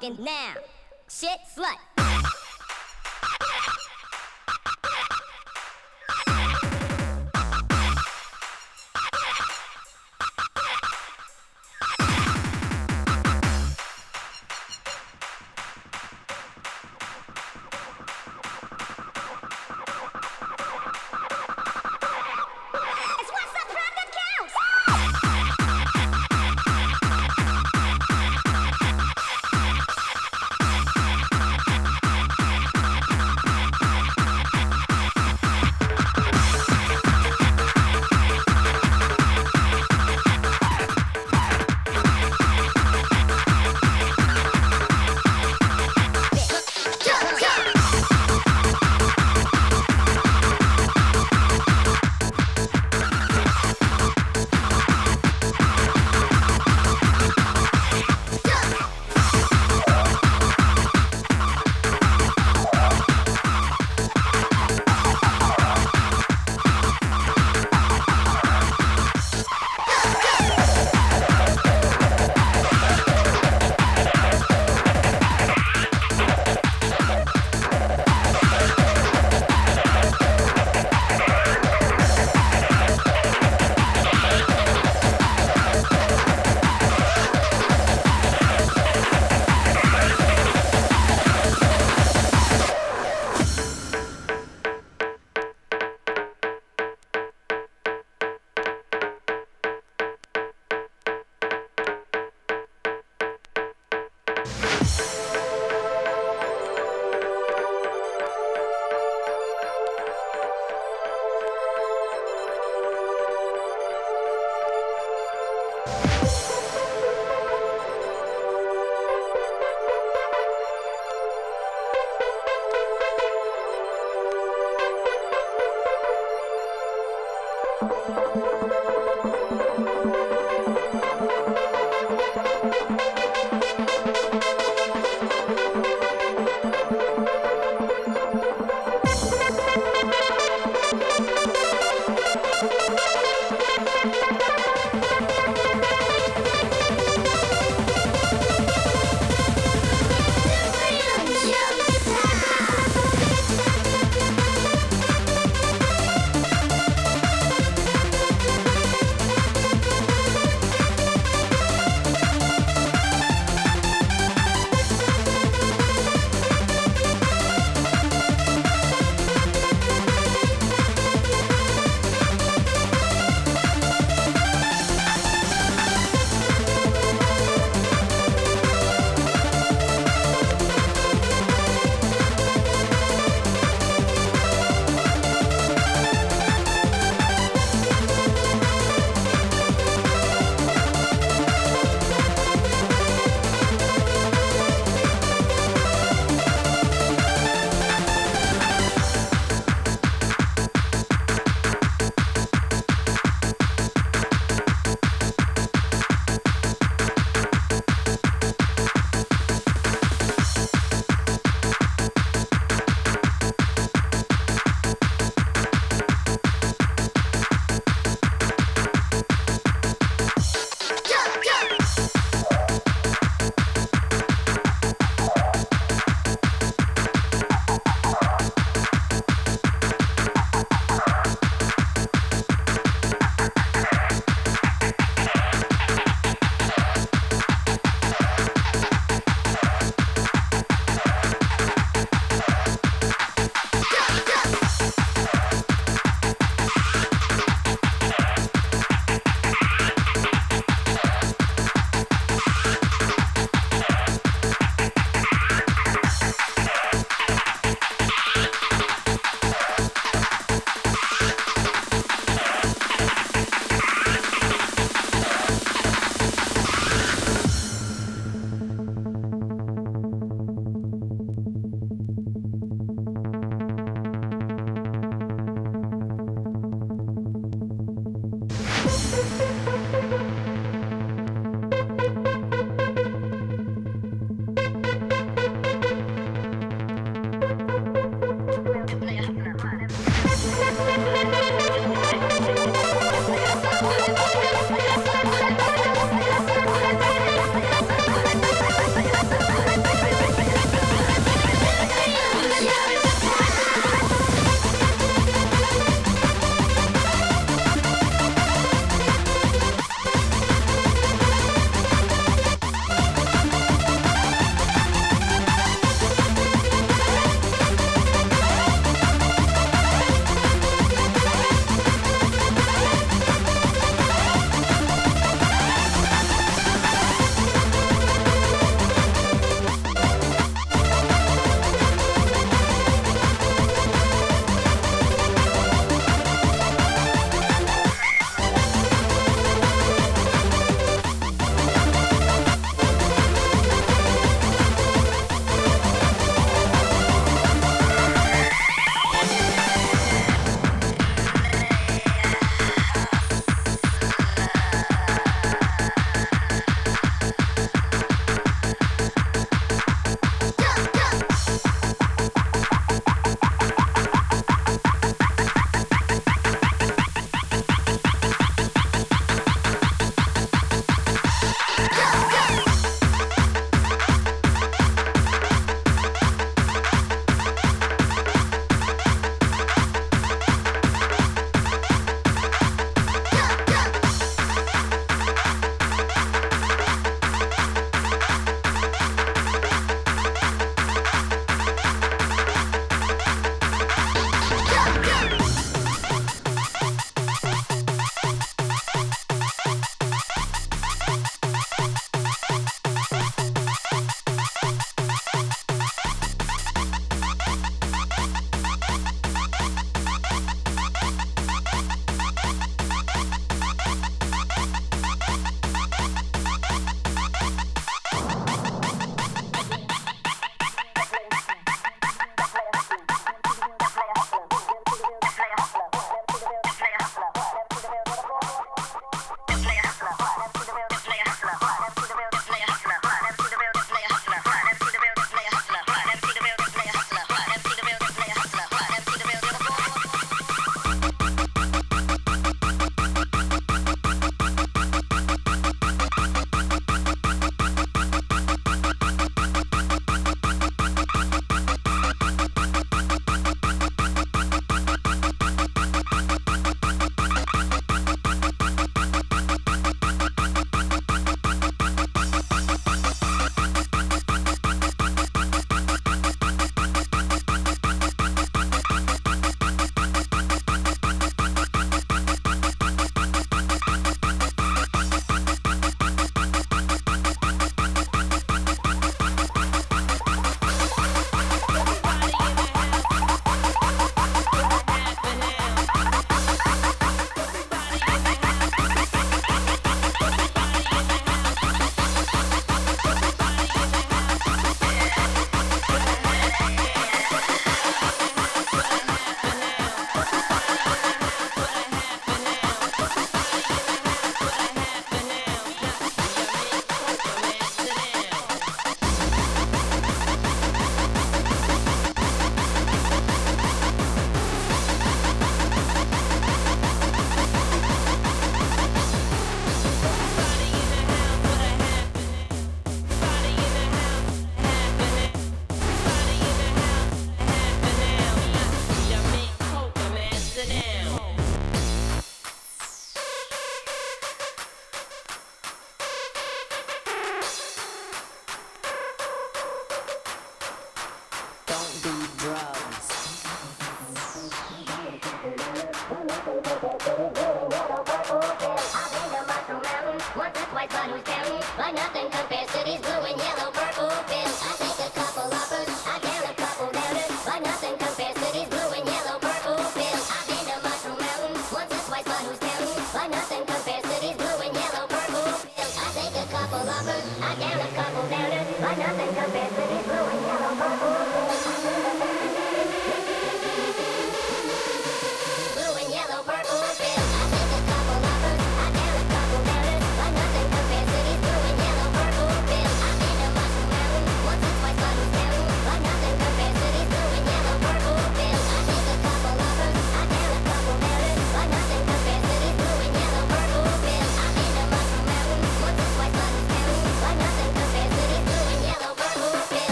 fucking now.